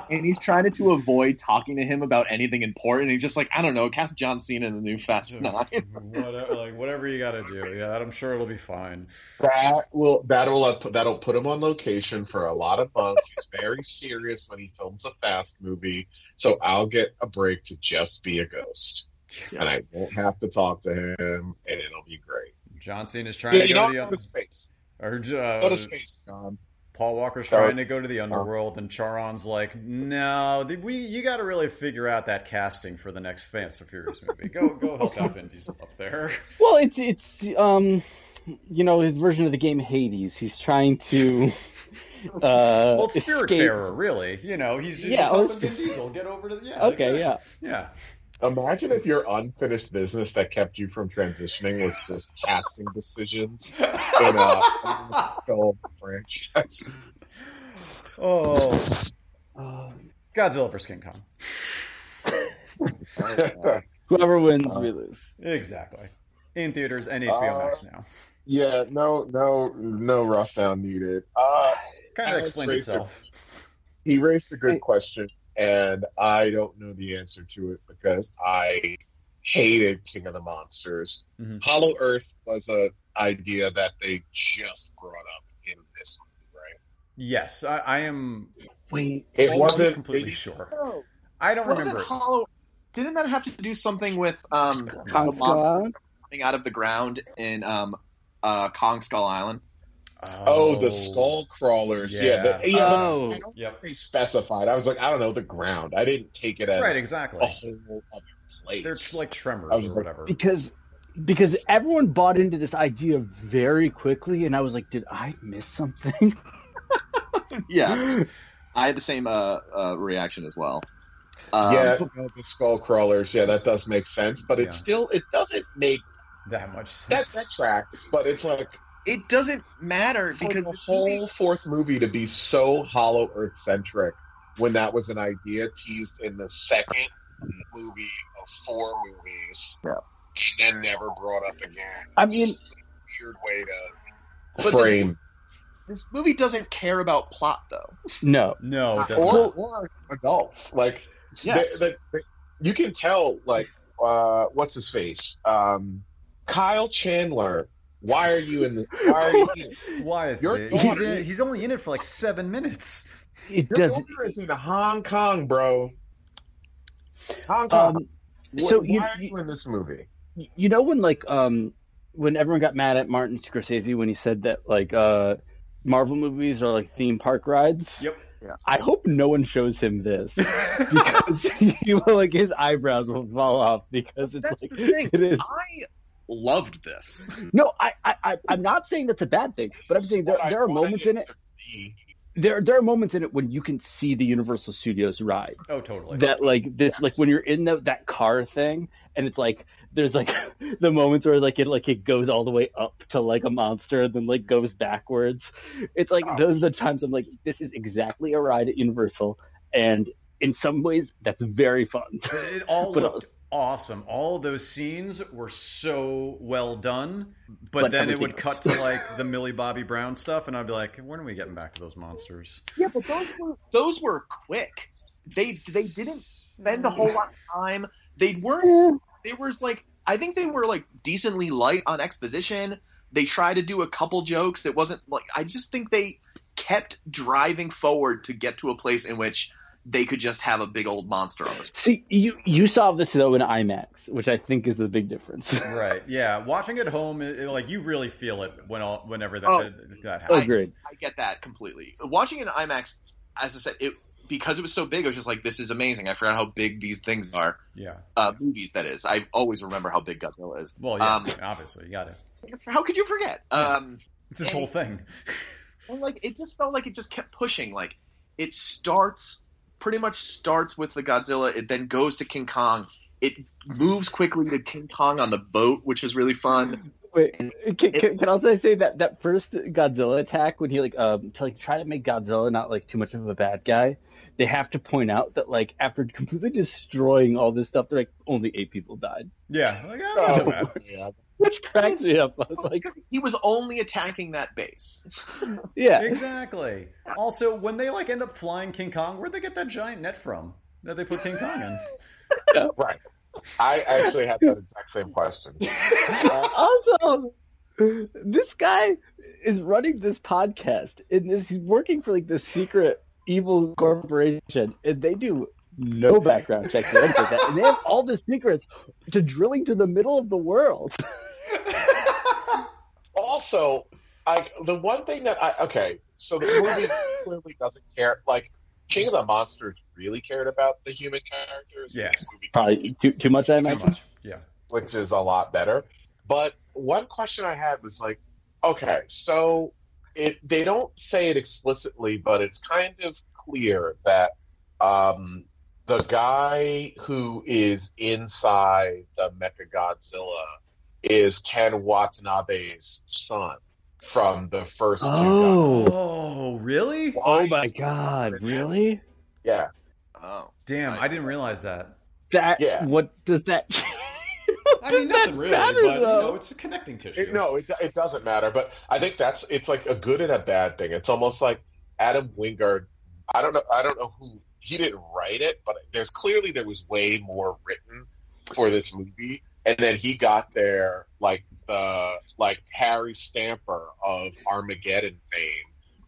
and he's trying to avoid talking to him about anything important. He's just like, I don't know, cast John Cena in the new Fast Nine. whatever, like whatever you got to do. Yeah, I'm sure it'll be fine. That will that'll uh, that'll put him on location for a lot of months. He's very serious when he films a fast movie, so I'll get a break to just be a ghost, and I won't have to talk to him, and it'll be great. John Cena's trying Yeah, to go know, to go the to space. or Go uh, to space, John. Paul Walker's Sorry. trying to go to the underworld, and Charon's like, "No, we you got to really figure out that casting for the next Fast and Furious movie. Go go help out Vin Diesel up there." Well, it's it's um, you know, his version of the game Hades. He's trying to. Uh, Well, it's escape- Spiritfarer, really. You know, he's just Yeah, helping Vin Diesel get over to the yeah. Okay, exactly. yeah, Imagine if your unfinished business that kept you from transitioning was just casting decisions in a film franchise. Oh, Uh, Godzilla vs King Kong. whoever wins, Uh, we lose. Exactly. In theaters and HBO Uh, Max now. yeah, no, no, no rush down needed. Uh, Kind of explains Racer. itself. he raised a good Hey. question, and I don't know the answer to it because I hated King of the Monsters. Mhm. Hollow Earth was a idea that they just brought up in this movie, right? Yes, I, I am Wait, It almost wasn't completely it- sure. No, I don't wasn't remember. Hollow didn't that have to do something with um Kong the Skull monster Island? coming out of the ground in um uh Kong Skull Island? Oh, the skull crawlers. Yeah, Yeah. the- yeah but Oh. I don't Yep. think they specified. I was like, I don't know, the ground. I didn't take it as Right, exactly. a whole other place. They're like tremors or was like- whatever. because because everyone bought into this idea very quickly, and I was like, did I miss something? Yeah, I had the same uh, uh reaction as well. Um, yeah, the skull crawlers. Yeah, that does make sense, but it Yeah. still it doesn't make that much that that tracks. But it's like it doesn't matter for because the the whole movie- fourth movie to be so Hollow Earth centric when that was an idea teased in the second movie of four movies, Yeah. and then never brought up again. I mean- a weird way to But this- frame this movie doesn't care about plot though. No, no, it doesn't. or, or adults. Like, Yeah. they- they- they- you can tell. Like, uh, what's his face? Um, Kyle Chandler. Why are you in the? Why are you here? Why is Your it? He's, in, he's only in it for like seven minutes. it Your doesn't. daughter is in Hong Kong, bro. Hong Kong. Um, Wh- so why you- are you in this movie? you know when like um when everyone got mad at Martin Scorsese when he said that like uh Marvel movies are like theme park rides. Yep. Yeah. I hope no one shows him this because he will like his eyebrows will fall off because it's That's like the thing. it is. I loved this. No, I, I I I'm not saying that's a bad thing, but I'm saying there, there are wanted moments in it. There there are moments in it when you can see the Universal Studios ride. oh, totally. that like this Yes. like when you're in the, that car thing and it's like there's like the moments where like it like it goes all the way up to like a monster and then like goes backwards it's like Oh. those are the times i'm like this is exactly a ride at universal and in some ways that's very fun It all But- looked awesome. All of those scenes were so well done. But, But then it everything would cut to like the Millie Bobby Brown stuff, and I'd be like, when are we getting back to those monsters? Yeah, but those were those were quick. They they didn't spend a whole lot of time. They weren't. They was like I think they were like decently light on exposition. They tried to do a couple jokes. It wasn't like I just think they kept driving forward to get to a place in which they could just have a big old monster on the screen. see you you saw this though in imax which i think is the big difference Right? Yeah. Watching at home, it, it- like you really feel it when all, whenever that Oh. that happens. Agreed. I get that completely. Watching in IMAX, as I said, it because it was so big, I was just like, "This is amazing." I forgot how big these things are. Yeah. Uh, movies, that is. I always remember how big Godzilla is. Well, yeah. Um, obviously, you got it. How could you forget? Um, It's this whole thing. and like it just felt like it just kept pushing. Like it starts, pretty much starts with the Godzilla. It then goes to King Kong. It moves quickly to King Kong on the boat, which is really fun. Wait, can, can, can I also say that that first Godzilla attack when he like um to like try to make Godzilla not like too much of a bad guy, they have to point out that like after completely destroying all this stuff, they're like only eight people died, Yeah. Like, oh, that's not bad. yeah. Which cracks me up. I was oh, like, he was only attacking that base. yeah, Exactly. Also, when they like end up flying King Kong, where'd they get that giant net from that they put King Kong in? Right. I actually had that exact same question. also, this guy is running this podcast and this, he's working for like this secret evil corporation, and they do no background checks or anything like that, and they have all the secrets to drilling to the middle of the world. Also, I the one thing that I okay, so the movie clearly doesn't care. Like King of the Monsters really cared about the human characters. in Yeah. Probably too too much, I Too imagine. much. Yeah. which is a lot better. But one question I had was like, okay, so it they don't say it explicitly, but it's kind of clear that um, the guy who is inside the Mecha Godzilla is Ken Watanabe's son from the first two. Oh. Oh, really? Oh Why Oh my god, in this? really? Yeah. Oh, Damn, I didn't realize that. That Yeah. what does that I mean, nothing really, matter, but you know, it's a connecting tissue. It, no, it, it doesn't matter. But I think that's it's like a good and a bad thing. It's almost like Adam Wingard. I don't know. I don't know who he didn't write it, but there's clearly there was way more written for this movie, and then he got there like the like Harry Stamper of Armageddon fame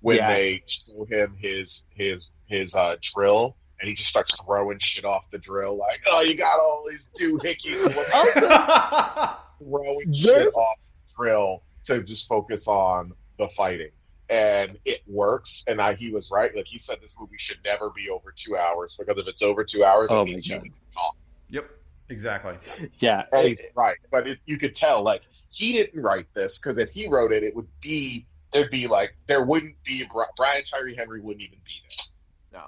when Yeah. they show him his his his uh, drill and he just starts throwing shit off the drill, like, "Oh, you got all these doohickeys throwing shit off the drill to just focus on the fighting." And it works, and I, he was right. Like he said, this movie should never be over two hours because if it's over two hours, Oh it my means you need to talk. yep, exactly. Yeah, And he's right, but it, you could tell like he didn't write this because if he wrote it, it would be it'd be like there wouldn't be Brian Tyree Henry wouldn't even be there.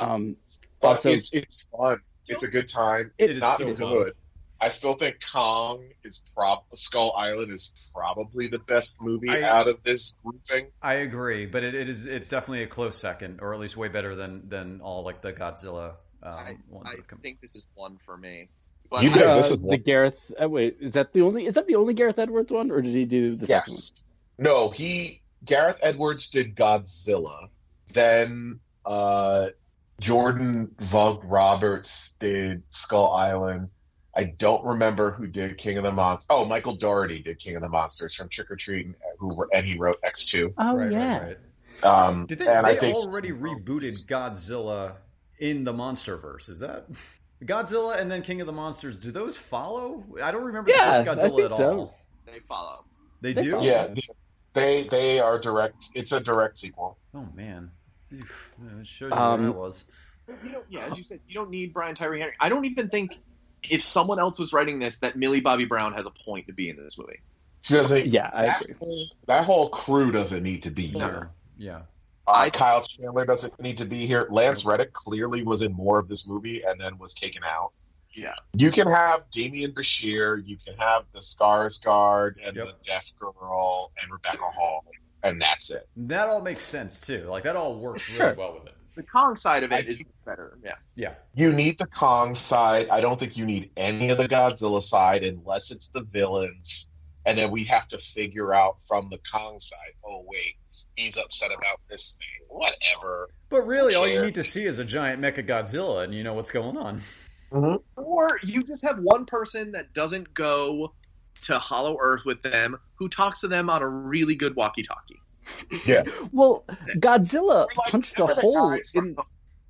No. Um, But Also- it's it's fun. It's a good time. It's is not so good. I still think Kong is prob Skull Island is probably the best movie I- out of this grouping. I agree, but it, it is it's definitely a close second, or at least way better than than all like the Godzilla um, I, ones I that have come. think this is one for me. But You I- Yeah, uh, this is the one- Gareth. Uh, wait, is that the only? Is that the only Gareth Edwards one, or did he do the second Yes. No, he Gareth Edwards did Godzilla. Then uh Jordan Vogt Roberts did Skull Island. I don't remember who did King of the Monsters. Oh, Michael Dougherty did King of the Monsters from Trick or Treat, who were, and he wrote X two. Oh right, yeah. right, right. Um, Did they? and they I think already rebooted Godzilla in the MonsterVerse. Is that Godzilla and then King of the Monsters? Do those follow? I don't remember Yeah, the first Godzilla think at so. all. they follow. They They do. follow. Yeah, they they are direct. It's a direct sequel. Oh man, it shows you Um, where I was. You don't, yeah, as you said, you don't need Brian Tyree Henry. I don't even think if someone else was writing this that Millie Bobby Brown has a point to be in this movie. She doesn't. Yeah, I that, agree. whole, that whole crew doesn't need to be here. No. Yeah. Uh, Kyle Chandler doesn't need to be here. Lance Reddick clearly was in more of this movie and then was taken out. Yeah. You can have Demián Bichir, you can have the Skarsgård and Yep. the Deaf Girl and Rebecca Hall, and that's it. That all makes sense too. Like that all works Sure. really well with it. The Kong side of it I- is better. Yeah. Yeah. You need the Kong side. I don't think you need any of the Godzilla side unless it's the villains. And then we have to figure out from the Kong side, oh, wait, he's upset about this thing. Whatever. But really, all you need to see is a giant mecha Godzilla, and you know what's going on. Mm-hmm. Or you just have one person that doesn't go to Hollow Earth with them who talks to them on a really good walkie-talkie. Yeah. well, Godzilla like, punched a hole in.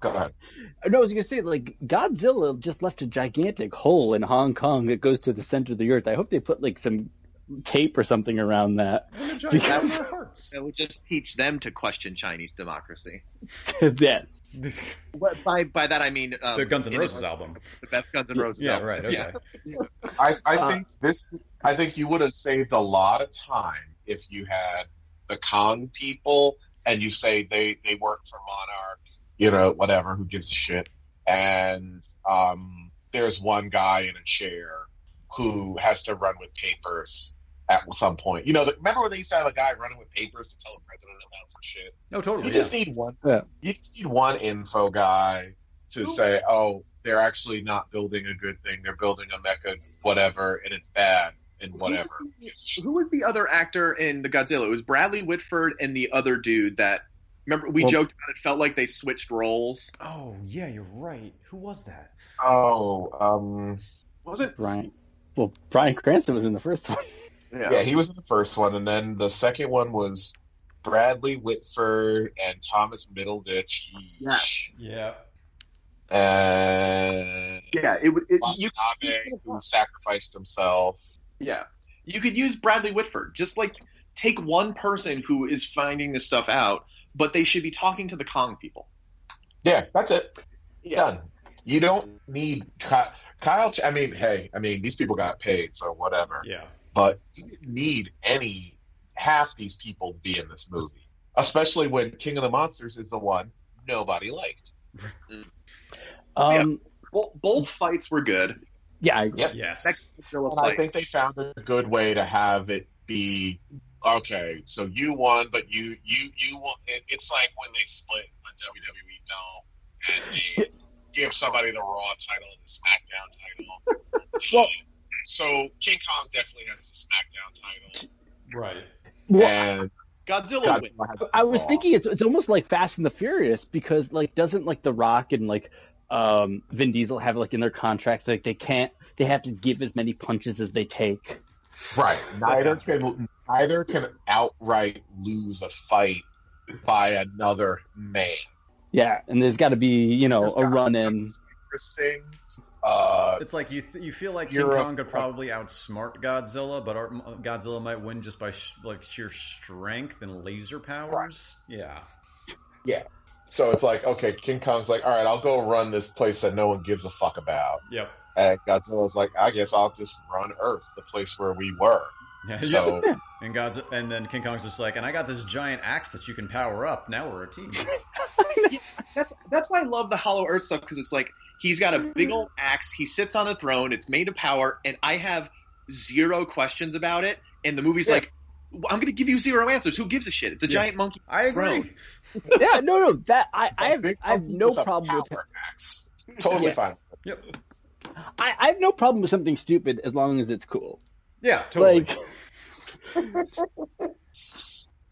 Go ahead. No, I was gonna say like Godzilla just left a gigantic hole in Hong Kong that goes to the center of the earth. I hope they put like some tape or something around that. And a giant Because- in their. It would just teach them to question Chinese democracy. yes. But by by that I mean um, the Guns N' Roses album. the best Guns N' Roses. Yeah, album. right. Okay. Yeah. I, I Uh, think this. I think you would have saved a lot of time if you had the Kong people and you say they they work for Monarch, you know, whatever. Who gives a shit? And um, there's one guy in a chair who has to run with papers at some point. You know, the, remember when they used to have a guy running with papers to tell the president about some shit? No, totally. You just need one. Yeah. You just need one info guy to Who- say, "Oh, they're actually not building a good thing. They're building a mecha, whatever, and it's bad and whatever." Who was the other actor in the Godzilla? It was Bradley Whitford and the other dude that. Remember, we Well- joked about it. Felt like they switched roles. Oh yeah, you're right. Who was that? Oh, um, Was it? Brian. Well, Bryan Cranston was in the first one. Yeah. he was in the first one, and then the second one was Bradley Whitford and Thomas Middleditch. Yes. Yeah. And Yeah. It, would- it you. Watanabe, who sacrificed himself. Yeah. You could use Bradley Whitford. Just like take one person who is finding this stuff out, but they should be talking to the Kong people. Yeah, that's it. Done. You don't need Ky- Kyle. Ch- I mean, hey, I mean, these people got paid, so whatever. Yeah. But you didn't need any half these people to be in this movie, especially when King of the Monsters is the one nobody liked. Um, Both, both fights were good. yeah, I agree. Yep. Yes. Next And I think they found a good way to have it be okay. So you won, but you you you won. It, it's like when they split the WWE belt and they give somebody the Raw title and the SmackDown title. Well- so King Kong definitely has the SmackDown title, Right. Well, and Godzilla Godzilla wins. I was thinking it's it's almost like Fast and the Furious because like doesn't like The Rock and like um Vin Diesel have like in their contracts like they can't they have to give as many punches as they take. Right. Neither can neither can outright lose a fight by another man. Yeah, and there's got to be you know a run in. Interesting. Uh, It's like you th- you feel like King Kong could probably outsmart Godzilla, but our, Godzilla might win just by sh- like sheer strength and laser powers. Yeah, Yeah. so it's like, okay, King Kong's like, all right, I'll go run this place that no one gives a fuck about. yep, And Godzilla's like, I guess I'll just run Earth, the place where we were. yeah. So And God's and then King Kong's just like, and I got this giant axe that you can power up. Now we're a team. That's that's why I love the Hollow Earth stuff because it's like he's got a mm. big old axe. He sits on a throne. It's made of power, and I have zero questions about it. And the movie's Yeah. like, I'm going to give you zero answers. Who gives a shit? It's a Yeah. giant monkey. I agree. Yeah, no, no, that I, I have I have no problem with power axe. Totally Yeah. fine. Yep. I, I have no problem with something stupid as long as it's cool. Yeah, totally. Like,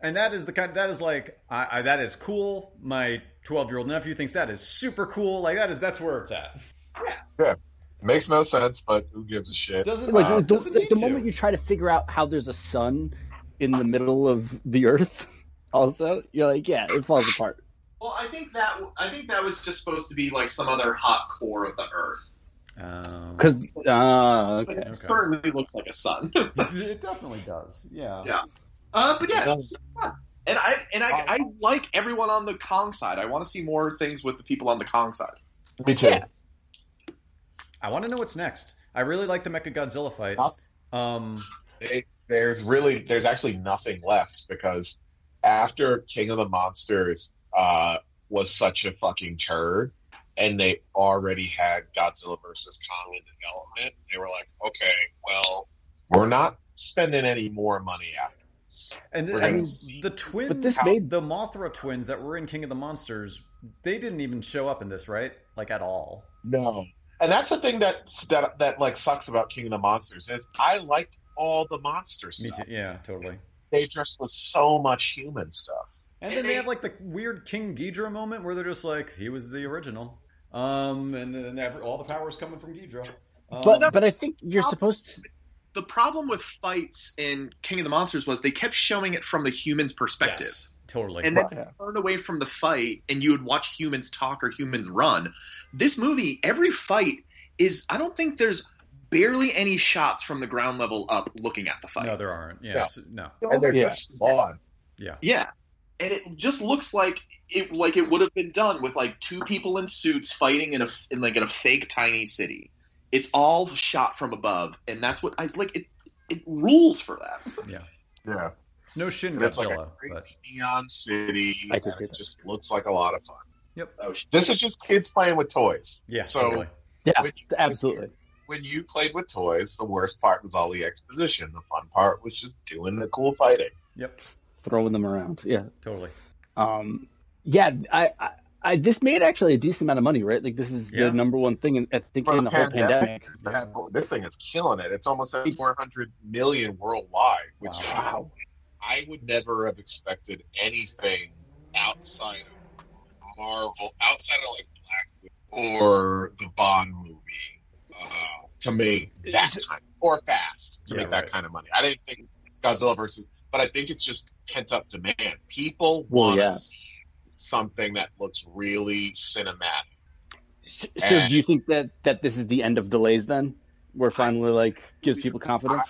and that is the kind. That is like, I, I, that is cool. My twelve-year-old nephew thinks that is super cool. Like that is that's where it's at. Yeah. Makes no sense, but who gives a shit? Doesn't like Uh, the, doesn't the, the moment you try to figure out how there's a sun in the middle of the earth, also you're like, yeah, it falls apart. Well, I think that I think that was just supposed to be like some other hot core of the Earth. Um, Because uh, okay, it Okay. certainly looks like a sun. it definitely does. Yeah. Yeah. Uh, but yeah, It does. it's fun. And I and I, I like everyone on the Kong side. I want to see more things with the people on the Kong side. Me too. Yeah. I want to know what's next. I really like the Mecha Godzilla fight. Um, They- there's really there's actually nothing left because after King of the Monsters uh, was such a fucking turd, and they already had Godzilla versus Kong in development, they were like, okay, well, we're not spending any more money after this. And We're I mean, the twins, But this made- the Mothra twins that were in King of the Monsters, they didn't even show up in this, right? Like at all. No, and that's the thing that that that like sucks about King of the Monsters is I liked all the monster Me stuff. too. Yeah, totally. They just was so much human stuff. And And then they they- have like the weird King Ghidorah moment where they're just like, he was the original. Um, and then every, all the power is coming from Ghidorah. Um, but but I think you're supposed to. The problem with fights in King of the Monsters was they kept showing it from the human's perspective. yes, totally. And then Right. you turn away from the fight and you would watch humans talk or humans run. This movie, every fight is I don't think there's barely any shots from the ground level up looking at the fight. no, there aren't. Yes, no. And they're Yeah. just flawed. Yeah. Yeah. And it just looks like it like it would have been done with like two people in suits fighting in a in like in a fake tiny city. It's all shot from above, and that's what I like. It it rules for that. Yeah. Yeah. It's no Shin And it's like Godzilla, a great but neon city. I and it just looks like a lot of fun. Oh, This is just kids playing with toys. yeah, So- totally. Yeah, When you- absolutely. When you played with toys, the worst part was all the exposition. The fun part was just doing the cool fighting. Yep, Throwing them around. Yeah. totally. Um. Yeah. I. I I, this made actually a decent amount of money, right? Like this is Yeah. the number one thing in, I think For in the whole pandemic. that- this thing is killing it. It's almost at 400 million worldwide, which Wow. I would never have expected anything outside of Marvel, outside of like Black Widow or the Bond movie, uh, to make that kind or Fast to Yeah, make that right. kind of money. I didn't think Godzilla versus, but I think it's just pent up demand. People Well, want yeah. Something that looks really cinematic. So And- do you think that that this is the end of delays then? Where finally like gives people confidence?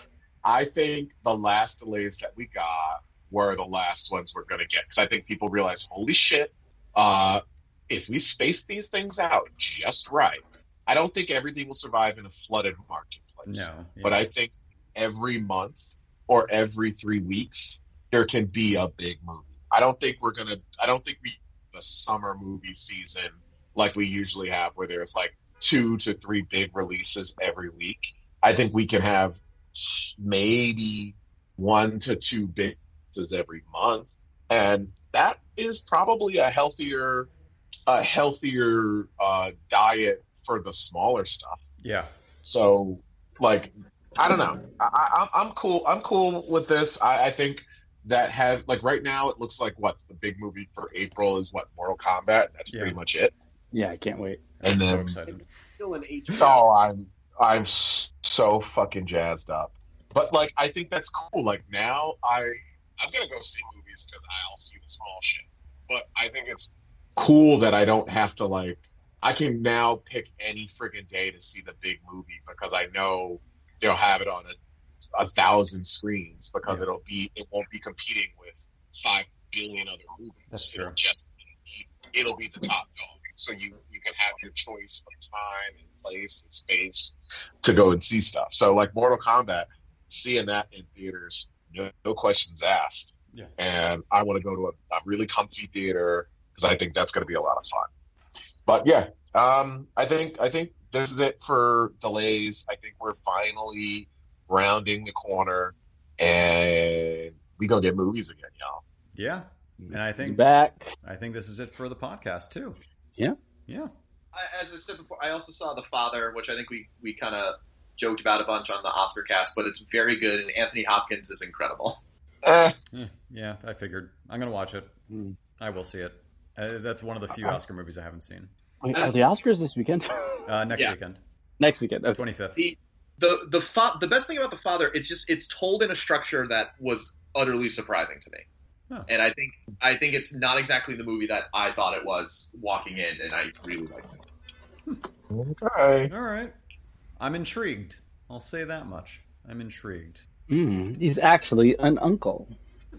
I think the last delays that we got were the last ones we're going to get because I think people realize, holy shit, uh, if we space these things out just right, I don't think everything will survive in a flooded marketplace. No, yeah. But I think every month or every three weeks there can be a big movie. I don't think we're gonna. I don't think we the summer movie season like we usually have, where there's like two to three big releases every week. I think we can have maybe one to two big releases every month, and that is probably a healthier, a healthier uh, diet for the smaller stuff. yeah, So, like, I don't know. I, I, I'm cool. I'm cool with this. I, I think that have like right now it looks like what's the big movie for April is what Mortal Kombat. That's Yeah. pretty much it. Yeah, I can't wait. And I'm so then excited. still an HBO. oh, I'm I'm so fucking jazzed up. But like, I think that's cool. Like now, I I'm gonna go see movies because I'll see the small shit. But I think it's cool that I don't have to like. I can now pick any friggin' day to see the big movie because I know they'll have it on a, a thousand screens because Yeah. it'll be it won't be competing with five billion other movies. That's true. It'll just be, it'll be the top dog. So you you can have your choice of time and place and space to go and see stuff. So like Mortal Kombat, seeing that in theaters, no, no questions asked. Yeah. And I want to go to a, a really comfy theater because I think that's going to be a lot of fun. But yeah, um, I think I think this is it for delays. I think we're finally rounding the corner, and we gonna get movies again, y'all. Yeah, and I He's think back. I think this is it for the podcast too. Yeah. Yeah. I, as I said before, I also saw The Father, which I think we, we kind of joked about a bunch on the Oscar cast, but it's very good, and Anthony Hopkins is incredible. Eh, yeah, I figured. I'm gonna watch it. Hmm. I will see it. Uh, that's one of the few Oscar movies I haven't seen. Wait, are the Oscars this weekend? Uh, next Yeah. weekend, Next weekend. Okay. twenty fifth. The the the fa- the best thing about The Father, it's just it's told in a structure that was utterly surprising to me. Huh. And I think I think it's not exactly the movie that I thought it was walking in, and I really liked it. okay. All right, I'm intrigued. I'll say that much. I'm intrigued. Mm, he's actually an uncle.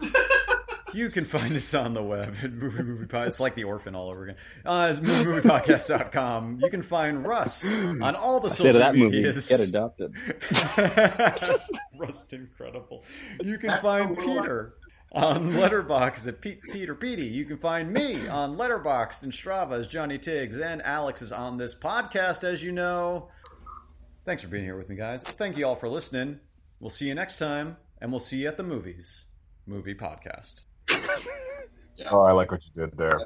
You can find us on the web at Movie Movie Pod. It's like the orphan all over again. Uh, it's moviemoviepodcast.com. You can find Russ on all the Say social to that movie, medias. get adopted. Russ incredible. You can find Peter on Letterboxd at Pete Peter Petey. You can find me on Letterboxd and Strava as Johnny Tiggs, and Alex is on this podcast, as you know. Thanks for being here with me, guys. Thank you all for listening. We'll see you next time, and we'll see you at the movies. Movie podcast. Oh, I like what you did there.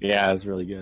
Yeah, it was really good.